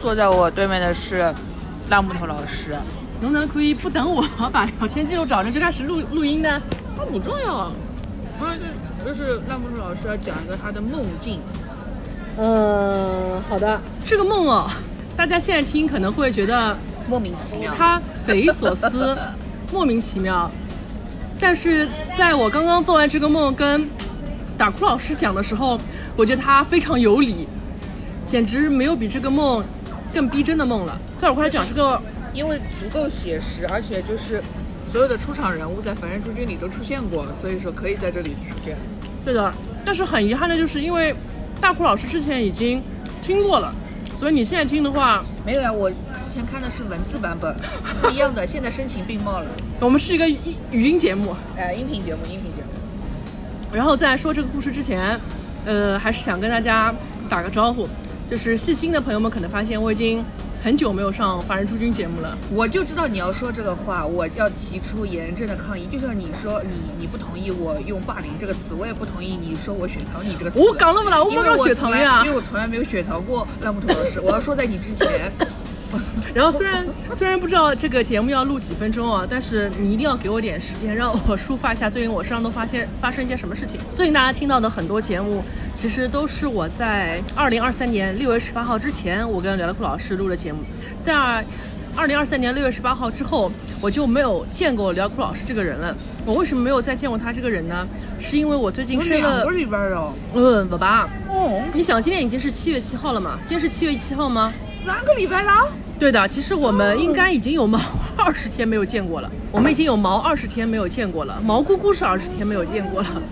坐在我对面的是烂木头老师。能不能可以不等我把聊天记录找着就开始录录音呢？那不重要，不是就就是烂木头老师要讲一个他的梦境。嗯，好的。这个梦哦，大家现在听可能会觉得莫名其妙，他匪夷所思，莫名其妙。但是在我刚刚做完这个梦跟打哭老师讲的时候，我觉得他非常有理，简直没有比这个梦更逼真的梦了。在我过来讲这个，因为足够写实，而且就是所有的出场人物在《凡人诸君》里都出现过，所以说可以在这里出现。对的。但是很遗憾的就是，因为大哭老师之前已经听过了，所以你现在听的话，没有呀，我之前看的是文字版本，不一样的。现在声情并茂了，我们是一个语语音节目。呃，音频节目，音频节目。然后在说这个故事之前，呃，还是想跟大家打个招呼，就是细心的朋友们可能发现我已经很久没有上《凡人出军》节目了。我就知道你要说这个话，我要提出严正的抗议。就像你说你你不同意我用霸凌这个词，我也不同意你说我雪藏你这个词。我讲了不啦？我没有血我从来槽呀因为。我从来没有雪藏过烂木头老师。我要说在你之前，然后虽然虽然不知道这个节目要录几分钟啊，但是你一定要给我点时间，让我抒发一下最近我身上都发现发生一些什么事情。最近大家听到的很多节目，其实都是我在二零二三年六月十八号之前，我跟聊聊库老师录的节目，在二零二三年六月十八号之后，我就没有见过辽库老师这个人了。我为什么没有再见过他这个人呢？是因为我最近生了两个，礼拜哦，嗯，爸爸，哦，你想今天已经是七月七号了嘛？今天是七月七号吗？三个礼拜啦。对的，其实我们应该已经有毛 二十天没有见过了，我们已经有毛二十天没有见过了，毛姑姑是二十天没有见过了。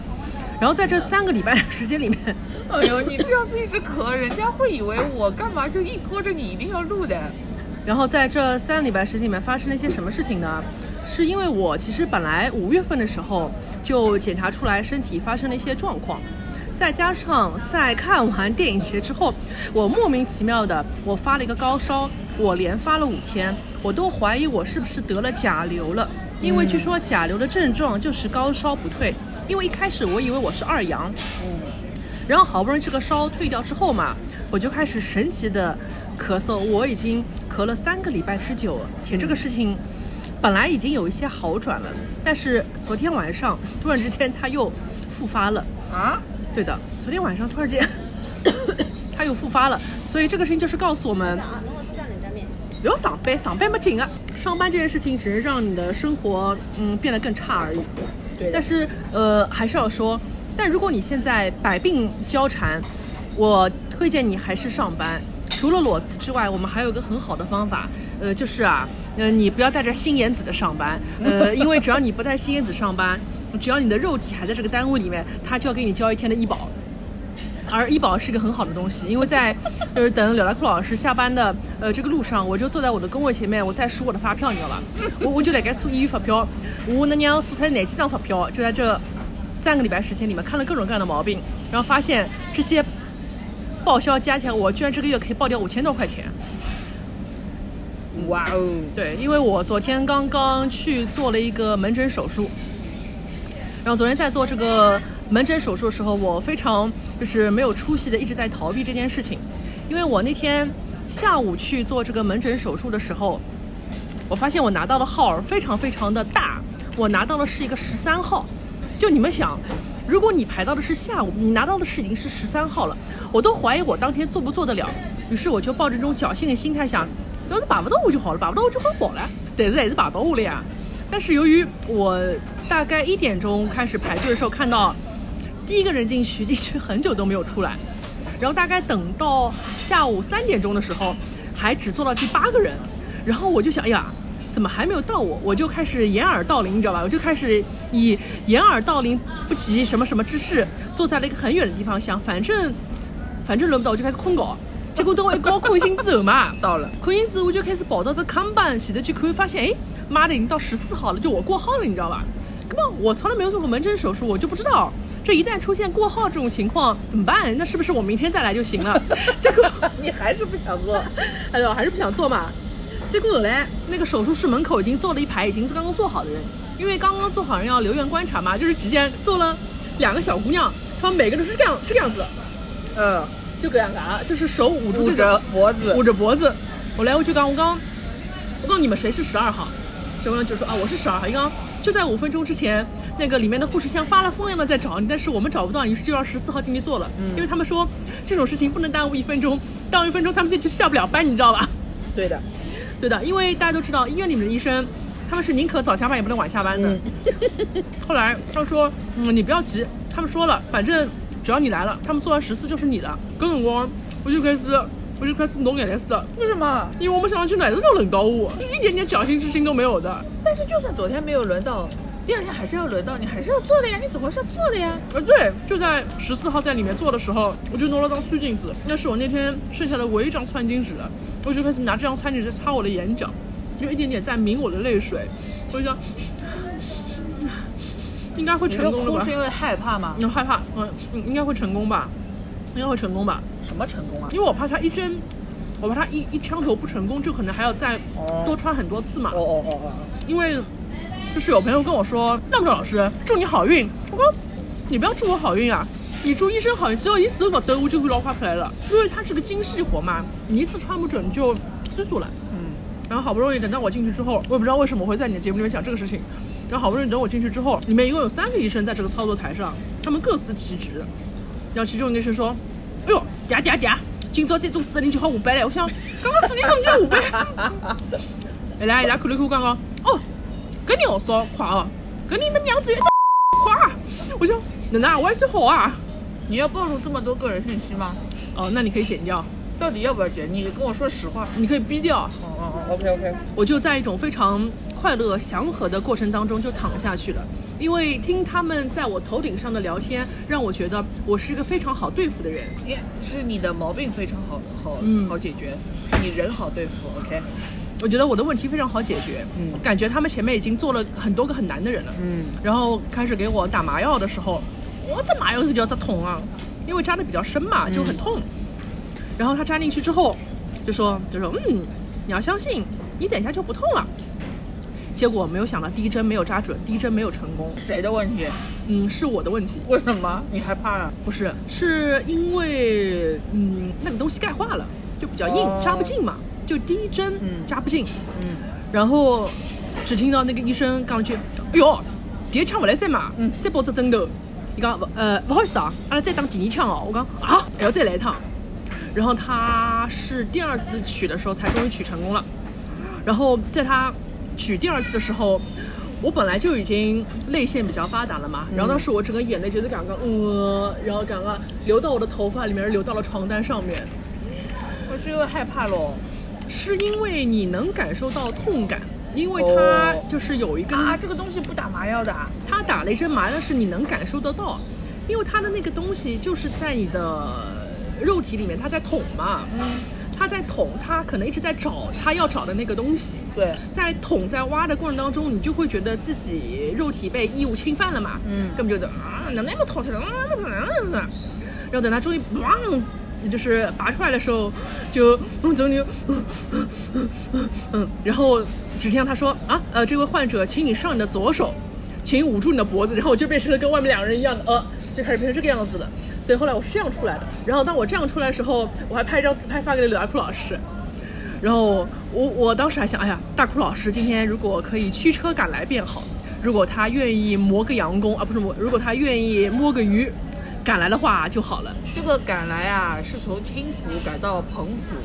然后在这三个礼拜的时间里面，哎呦，你这样子一直咳，人家会以为我干嘛就硬拖着你一定要录的。然后在这三个礼拜时间里面发生了一些什么事情呢？是因为我其实本来五月份的时候就检查出来身体发生了一些状况，再加上在看完电影节之后，我莫名其妙的我发了一个高烧，我连发了五天，我都怀疑我是不是得了甲流了，因为据说甲流的症状就是高烧不退，因为一开始我以为我是二阳，嗯然后好不容易这个烧退掉之后嘛，我就开始神奇的咳嗽，我已经咳了三个礼拜之久，且这个事情本来已经有一些好转了，但是昨天晚上突然之间它又复发了。啊？对的，昨天晚上突然之间 他又复发了，所以这个事情就是告诉我们，不要上班，上班没劲啊。上班这件事情只是让你的生活嗯变得更差而已。对但是呃还是要说，但如果你现在百病交缠，我推荐你还是上班。除了裸辞之外，我们还有一个很好的方法，呃，就是啊，呃，你不要带着心眼子的上班，呃，因为只要你不带心眼子上班，只要你的肉体还在这个单位里面，他就要给你交一天的医保。而医保是一个很好的东西，因为在就是等柳来库老师下班的呃这个路上，我就坐在我的工位前面，我在数我的发票，你知道吧？我我就来该数医院发票，我那娘数出来哪几张发票，就在这三个礼拜时间里面看了各种各样的毛病，然后发现这些报销加起来，我居然这个月可以报掉五千多块钱。哇哦，对，因为我昨天刚刚去做了一个门诊手术，然后昨天在做这个门诊手术的时候，我非常就是没有出息的一直在逃避这件事情，因为我那天下午去做这个门诊手术的时候，我发现我拿到的号非常非常的大，我拿到的是一个十三号，就你们想。如果你排到的是下午，你拿到的是已经是十三号了，我都怀疑我当天做不做得了。于是我就抱着这种侥幸的心态想，要是把不到我就好了，把不到我就很好了。但是还是把到我了呀。但是由于我 大概一点钟开始排队的时候，看到第一个人进去，进去很久都没有出来，然后大概等到下午三点钟的时候，还只坐到第八个人，然后我就想，哎呀。怎么还没有到我？我就开始掩耳盗铃，你知道吧？我就开始以掩耳盗铃不及什么什么之势，坐在了一个很远的地方，想反正反正轮不到，我就开始困觉。结果等我一觉困醒之后嘛，到了，困醒之后我就开始跑到这看板前头去看，发现哎，妈的已经到十四号了，就我过号了，你知道吧？根本我从来没有做过门诊手术，我就不知道。这一旦出现过号这种情况怎么办？那是不是我明天再来就行了？结果你还是不想做？哎呦，还是不想做嘛。结果嘞那个手术室门口已经坐了一排已经刚刚做好的人，因为刚刚做好人要留院观察嘛，就是直接坐了两个小姑娘，她们每个都是这样这个样子，嗯，就这样子啊，就是手捂住着脖子捂，着脖子。我来我就刚，我刚，我告诉你们谁是十二号？小姑娘就说啊，我是十二号。一刚就在五分钟之前，那个里面的护士像发了疯一样的在找你，但是我们找不到你，就让十四号进去做了。嗯，因为他们说这种事情不能耽误一分钟，耽误一分钟他们就就下不了班，你知道吧？对的，对的，因为大家都知道医院里面的医生，他们是宁可早下班也不能晚下班的。后来他说，嗯，你不要急，他们说了，反正只要你来了，他们做完十四就是你的。跟辰光我就开始，我就开始弄眼泪似的，为什么？因为我们想去哪次都轮到我，就一点点侥幸之心都没有的。但是就算昨天没有轮到，第二天还是要轮到，你还是要做的呀，你总归是要做的呀。啊，对，就在十四号在里面做的时候，我就弄了张餐巾纸，那是我那天剩下的唯一一张餐巾纸了。我就开始拿这张餐巾纸擦我的眼角，就一点点在抿我的泪水。我就想，应该会成功的吧哭是？因为害怕吗？你害怕？嗯，嗯应该会成功吧？应该会成功吧？什么成功啊？因为我怕他一针，我怕他一一枪头不成功，就可能还要再哦多穿很多次嘛。哦哦哦哦，因为就是有朋友跟我说，那么老师祝你好运，我说你不要祝我好运啊，你祝医生好运，只要一手不抖，我就会老花出来了，因为它是个精细活嘛，你一次穿不准你就失速了。嗯，然后好不容易等到我进去之后，我也不知道为什么会在你的节目里面讲这个事情。然后好不容易等我进去之后，里面一共有三个医生在这个操作台上，他们各司其职。然后其中一个医生说：“哎呦，嗲嗲嗲，今朝这种四零就好下班了。”我想，刚刚四零钟就下班。伊拉伊拉看了看，讲讲，哦，搿人少快哦，搿你的娘子一只快啊！我想，哪能啊？我还算好啊。你要暴露这么多个人信息吗？哦，那你可以剪掉，到底要不要剪？你跟我说实话。你可以逼掉。哦哦哦，OK OK。我就在一种非常快乐祥和的过程当中就躺下去了，因为听他们在我头顶上的聊天，让我觉得我是一个非常好对付的人。也是你的毛病非常好好嗯好解决，是你人好对付，OK。我觉得我的问题非常好解决，嗯感觉他们前面已经做了很多个很难的人了，嗯，然后开始给我打麻药的时候，我这麻药就叫这痛啊，因为扎的比较深嘛，就很痛。然后他扎进去之后，就说就说嗯，你要相信，你等一下就不痛了。结果没有想到第一针没有扎准，第一针没有成功，谁的问题？嗯，是我的问题，为什么你害怕啊？不是，是因为嗯那个东西钙化了，就比较硬，哦扎不进嘛，就第一针嗯扎不进。嗯，然后只听到那个医生讲了句：“哎哟，第一枪不来三嘛，嗯再包只针头。”你讲不呃不好意思啊，阿拉再打第二枪哦。我讲啊，还要再来一趟。然后他是第二次取的时候才终于取成功了。然后在他取第二次的时候，我本来就已经泪腺比较发达了嘛，然后当时我整个眼泪就是刚刚呃，然后刚刚流到我的头发里面，流到了床单上面。我是因为害怕喽。是因为你能感受到痛感，因为它哦就是有一根，啊，这个东西不打麻药的啊。它打了一针麻，药是你能感受得到，因为它的那个东西就是在你的肉体里面，它在捅嘛，嗯，它在捅，他可能一直在找他要找的那个东西，对，在捅在挖的过程当中，你就会觉得自己肉体被异物侵犯了嘛，嗯。根本就觉得啊，能那么捅出来，那么捅来，那么然后等他终于汪，就是拔出来的时候，就嗯，终于，嗯嗯嗯嗯嗯，然后只听到他说啊，呃，这位患者，请你上你的左手，请捂住你的脖子，然后我就变成了跟外面两个人一样的，呃，就开始变成这个样子了。所以后来我是这样出来的。然后当我这样出来的时候，我还拍一张自拍发给了刘大库老师。然后我我当时还想，哎呀，大库老师今天如果可以驱车赶来便好，如果他愿意磨个洋工啊，不是磨，如果他愿意摸个鱼，赶来的话就好了。这个赶来啊，是从青浦赶到彭浦，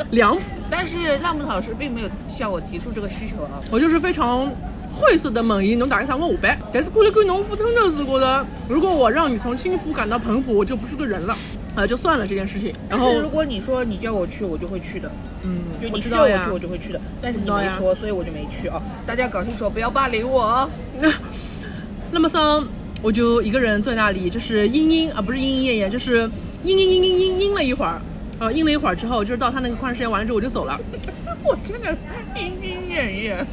凉，但是浪木老师并没有向我提出这个需求啊。我就是非常晦涩的问伊，侬大概想我下班？但是过来看侬副称头是觉得，如果我让你从青浦赶到彭浦，我就不是个人了，啊，就算了这件事情。然后如果你说你叫我去，我就会去的。嗯，就你叫我去，。我就会去的。但是你没说，所以我就没去啊。大家搞清楚，不要霸凌我哦。那么桑，我就一个人坐在那里，就是嘤嘤啊，不是莺莺燕燕，就是嘤嘤嘤嘤嘤嘤了一会儿，呃，嘤了一会儿之后，就是到他那个矿时间完了之后，我就走了。我真的莺莺燕燕。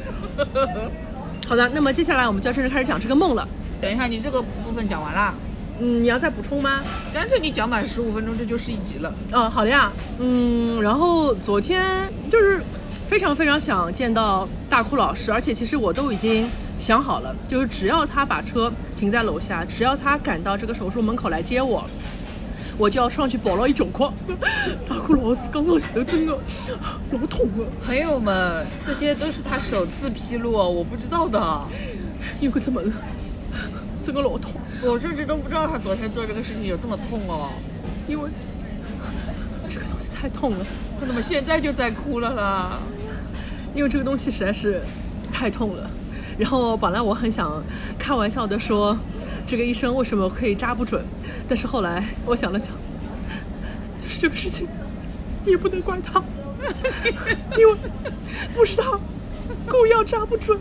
好的，那么接下来我们就要正式开始讲这个梦了。等一下，你这个部分讲完啦，嗯，你要再补充吗？干脆你讲满十五分钟，这就是一集了。嗯，好的呀。嗯，然后昨天就是非常非常想见到大哭老师，而且其实我都已经想好了，就是只要他把车停在楼下，只要他赶到这个手术门口来接我。我就要上去抱了一整块，大哭老师刚刚前头真的 老痛了，朋友们，这些都是他首次披露，我不知道的，有个这么了？这个老痛，我甚至都不知道他昨天做这个事情有这么痛哦。因为这个东西太痛了，他怎么现在就在哭了啦？因为这个东西实在是太痛了。然后本来我很想开玩笑的说，这个医生为什么可以扎不准？但是后来我想了想，就是这个事情也不能怪他，因为不是他故意要扎不准，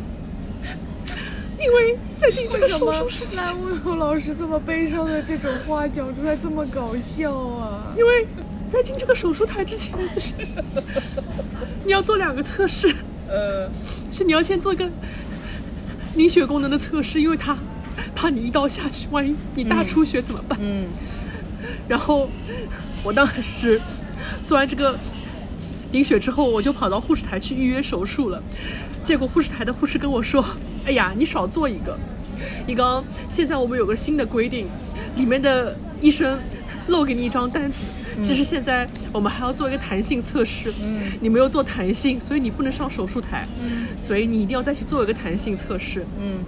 因为在进这个手术室之前赖物有老师这么悲伤的这种话讲出来这么搞笑啊？因为在进这个手术台之前，就是 你要做两个测试，呃，是你要先做一个凝血功能的测试，因为他怕你一刀下去，万一你大出血怎么办？嗯，然后我当时做完这个凝血之后，我就跑到护士台去预约手术了。结果护士台的护士跟我说：“哎呀，你少做一个。你刚现在我们有个新的规定，里面的医生漏给你一张单子。其实现在我们还要做一个弹性测试，嗯你没有做弹性，所以你不能上手术台，所以你一定要再去做一个弹性测试。嗯，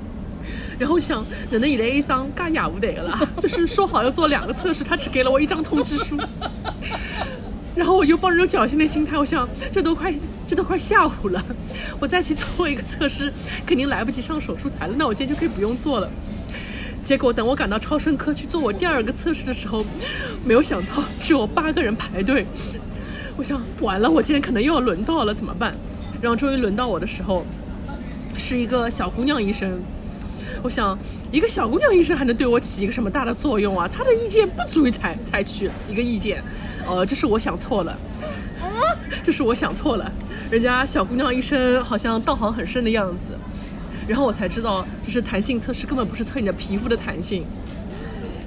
然后想，哪能现在 A 桑干雅不得了？就是说好要做两个测试，他只给了我一张通知书。然后我又抱着侥幸的心态，我想这都快这都快下午了，我再去做一个测试，肯定来不及上手术台了。那我今天就可以不用做了。结果等我赶到超声科去做我第二个测试的时候，没有想到是有八个人排队。我想完了，我今天可能又要轮到了，怎么办？然后终于轮到我的时候，是一个小姑娘医生。我想，一个小姑娘医生还能对我起一个什么大的作用啊？她的意见不足以采采取一个意见，呃，这是我想错了，这是我想错了。人家小姑娘医生好像道行很深的样子，然后我才知道，就是弹性测试根本不是测你的皮肤的弹性，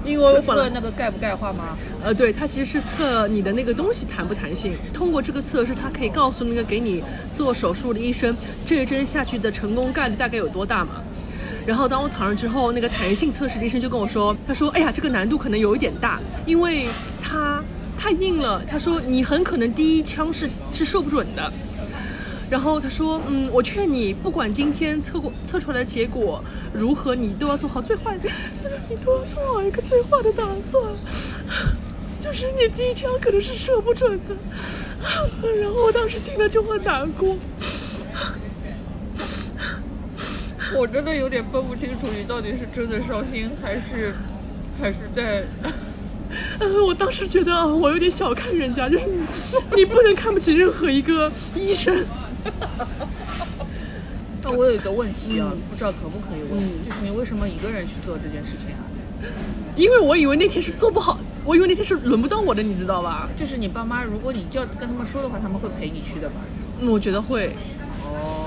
因为我测那个钙不钙化吗？呃，对，它其实是测你的那个东西弹不弹性。通过这个测试，它可以告诉那个给你做手术的医生，这一针下去的成功概率大概有多大嘛。然后当我躺上之后，那个弹性测试的医生就跟我说，他说：“哎呀，这个难度可能有一点大，因为它太硬了。”他说：“你很可能第一枪是是射不准的。”然后他说：“嗯，我劝你，不管今天测过测出来的结果如何，你都要做好最坏的，你都要做好一个最坏的打算。就是你第一枪可能是射不准的。”然后我当时听了就很难过。我真的有点分不清楚，你到底是真的伤心，还是还是在……嗯，我当时觉得啊我有点小看人家，就是你你不能看不起任何一个医生。那我有一个问题啊，不知道可不可以问，就是你为什么一个人去做这件事情啊？因为我以为那天是做不好，我以为那天是轮不到我的，你知道吧？就是你爸妈，如果你叫跟他们说的话，他们会陪你去的吧？嗯，我觉得会，哦，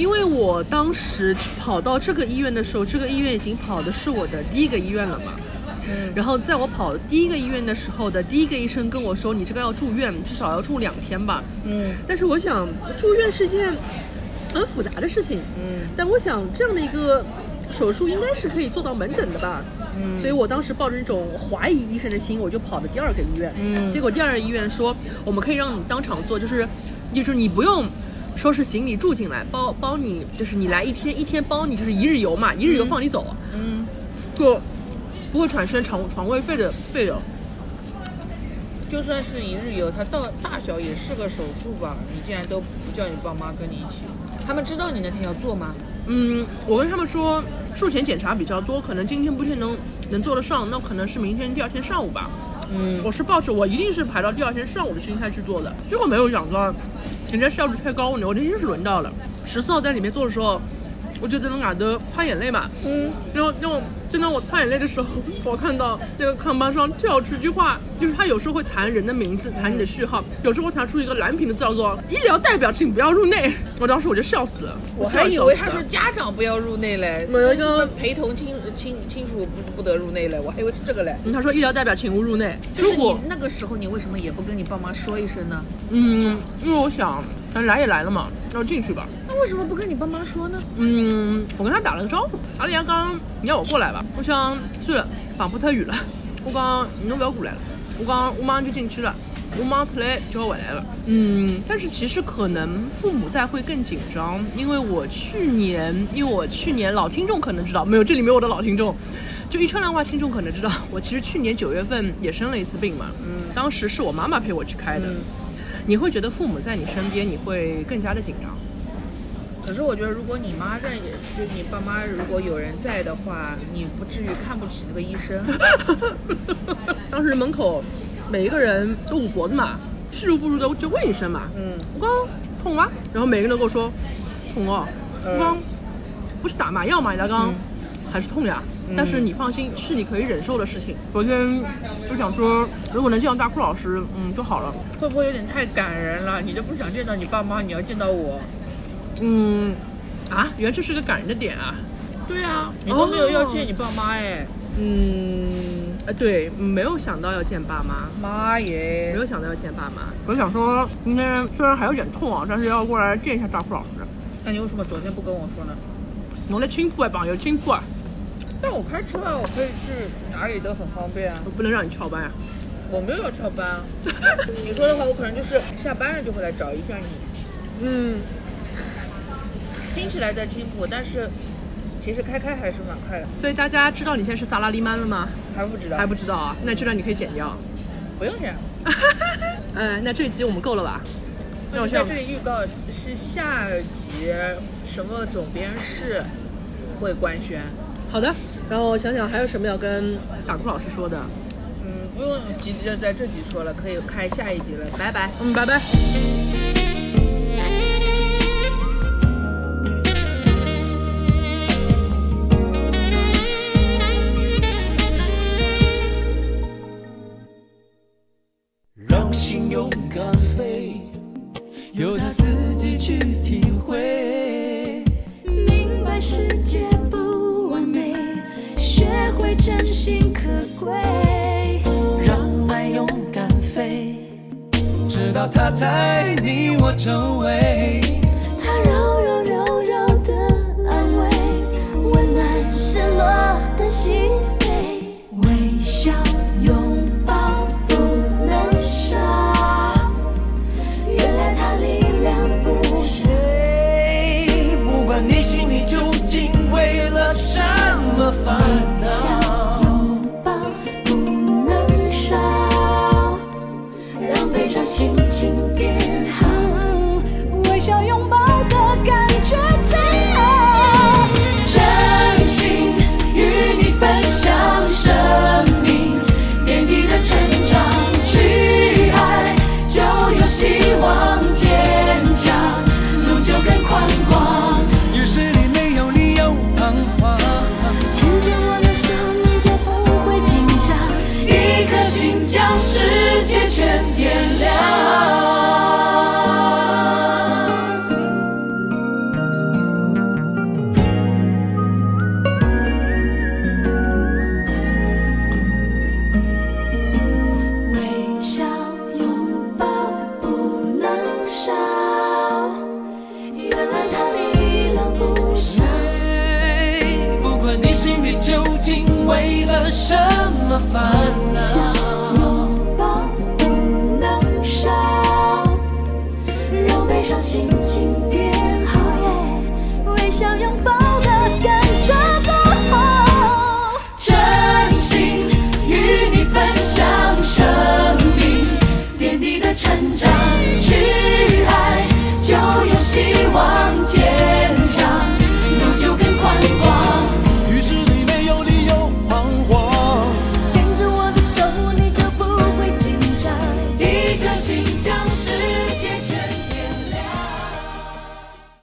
因为我当时跑到这个医院的时候，这个医院已经跑的是我的第一个医院了嘛。嗯然后在我跑第一个医院的时候的第一个医生跟我说，你这个要住院，至少要住两天吧。嗯但是我想住院是件很复杂的事情，嗯但我想这样的一个手术应该是可以做到门诊的吧。嗯所以我当时抱着一种怀疑医生的心，我就跑了第二个医院。嗯结果第二个医院说，我们可以让你当场做，就是就是你不用说是行李住进来，包包你就是你来一天一天包你就是一日游嘛，一日游放你走，嗯，就不会产生床床位费的费用。就算是一日游，它到大小也是个手术吧？你竟然都不叫你爸妈跟你一起，他们知道你那天要做吗？嗯，我跟他们说术前检查比较多，可能今天不一定能能做得上，那可能是明天第二天上午吧。嗯我是抱着我一定是排到第二天上午的心态去做的，结果没有想到人家效率太高了。我那天是轮到了，十四号在里面做的时候，我就在那嘎的擦眼泪嘛，嗯然后然后正当我擦眼泪的时候，我看到那个看板上跳出一句话，就是他有时候会谈人的名字，谈你的序号，有时候会弹出一个蓝屏的字叫做“医疗代表，请不要入内”。我当时我就笑死了，我还以为他说家长不要入内嘞，什么陪同亲亲亲属不不得入内嘞，我还以为是这个嘞。嗯他说医疗代表请勿入内。就是你那个时候，你为什么也不跟你爸妈说一声呢？嗯，因为我想，反正来也来了嘛，那就进去吧。那为什么不跟你爸妈说呢？嗯，我跟他打了个招呼，阿里亚刚你让我过来吧，我想算了，防不特远了，我讲侬不要过来了，我讲我马上就进去了。我马上出来就要回来了，嗯，但是其实可能父母在会更紧张，因为我去年，因为我去年老听众可能知道，没有这里没有我的老听众，就一车量话听众可能知道，我其实去年九月份也生了一次病嘛，嗯，当时是我妈妈陪我去开的，你会觉得父母在你身边，你会更加的紧张，可是我觉得，如果你妈在，就你爸妈如果有人在的话，你不至于看不起那个医生。当时门口每一个人都捂脖子嘛，是如不如的就问一声嘛。嗯，我刚痛吗？然后每个人都跟我说痛哦。我刚不是打麻药嘛，你刚刚还是痛呀。但是你放心，是你可以忍受的事情。昨天就想说，如果能见到大哭老师，嗯就好了。会不会有点太感人了？你都不想见到你爸妈，你要见到我？嗯，啊，原来这是个感人的点啊。对啊，你都没有要见你爸妈哎，嗯，哎，对，没有想到要见爸妈。妈耶没！有想到要见爸妈，我想说今天虽然还有点痛啊，但是要过来见一下大富老师。那你为什么昨天不跟我说呢？侬来青浦啊，朋友，青浦啊，但我开车啊，我可以去哪里都很方便啊。我不能让你翘班啊。我没有要翘班啊。你说的话，我可能就是下班了就会来找一下你。嗯，听起来在进步，但是其实开开还是蛮快的，所以大家知道你现在是萨拉利曼了吗？还不知道，还不知道啊？那这段你可以剪掉。不用这样。哎，那这一集我们够了吧？那我在现在这里预告是下集什么总编室会官宣，好的，然后我想想还有什么要跟打哭老师说的。嗯，不用急着在这集说了，可以开下一集了，拜拜。嗯，拜拜。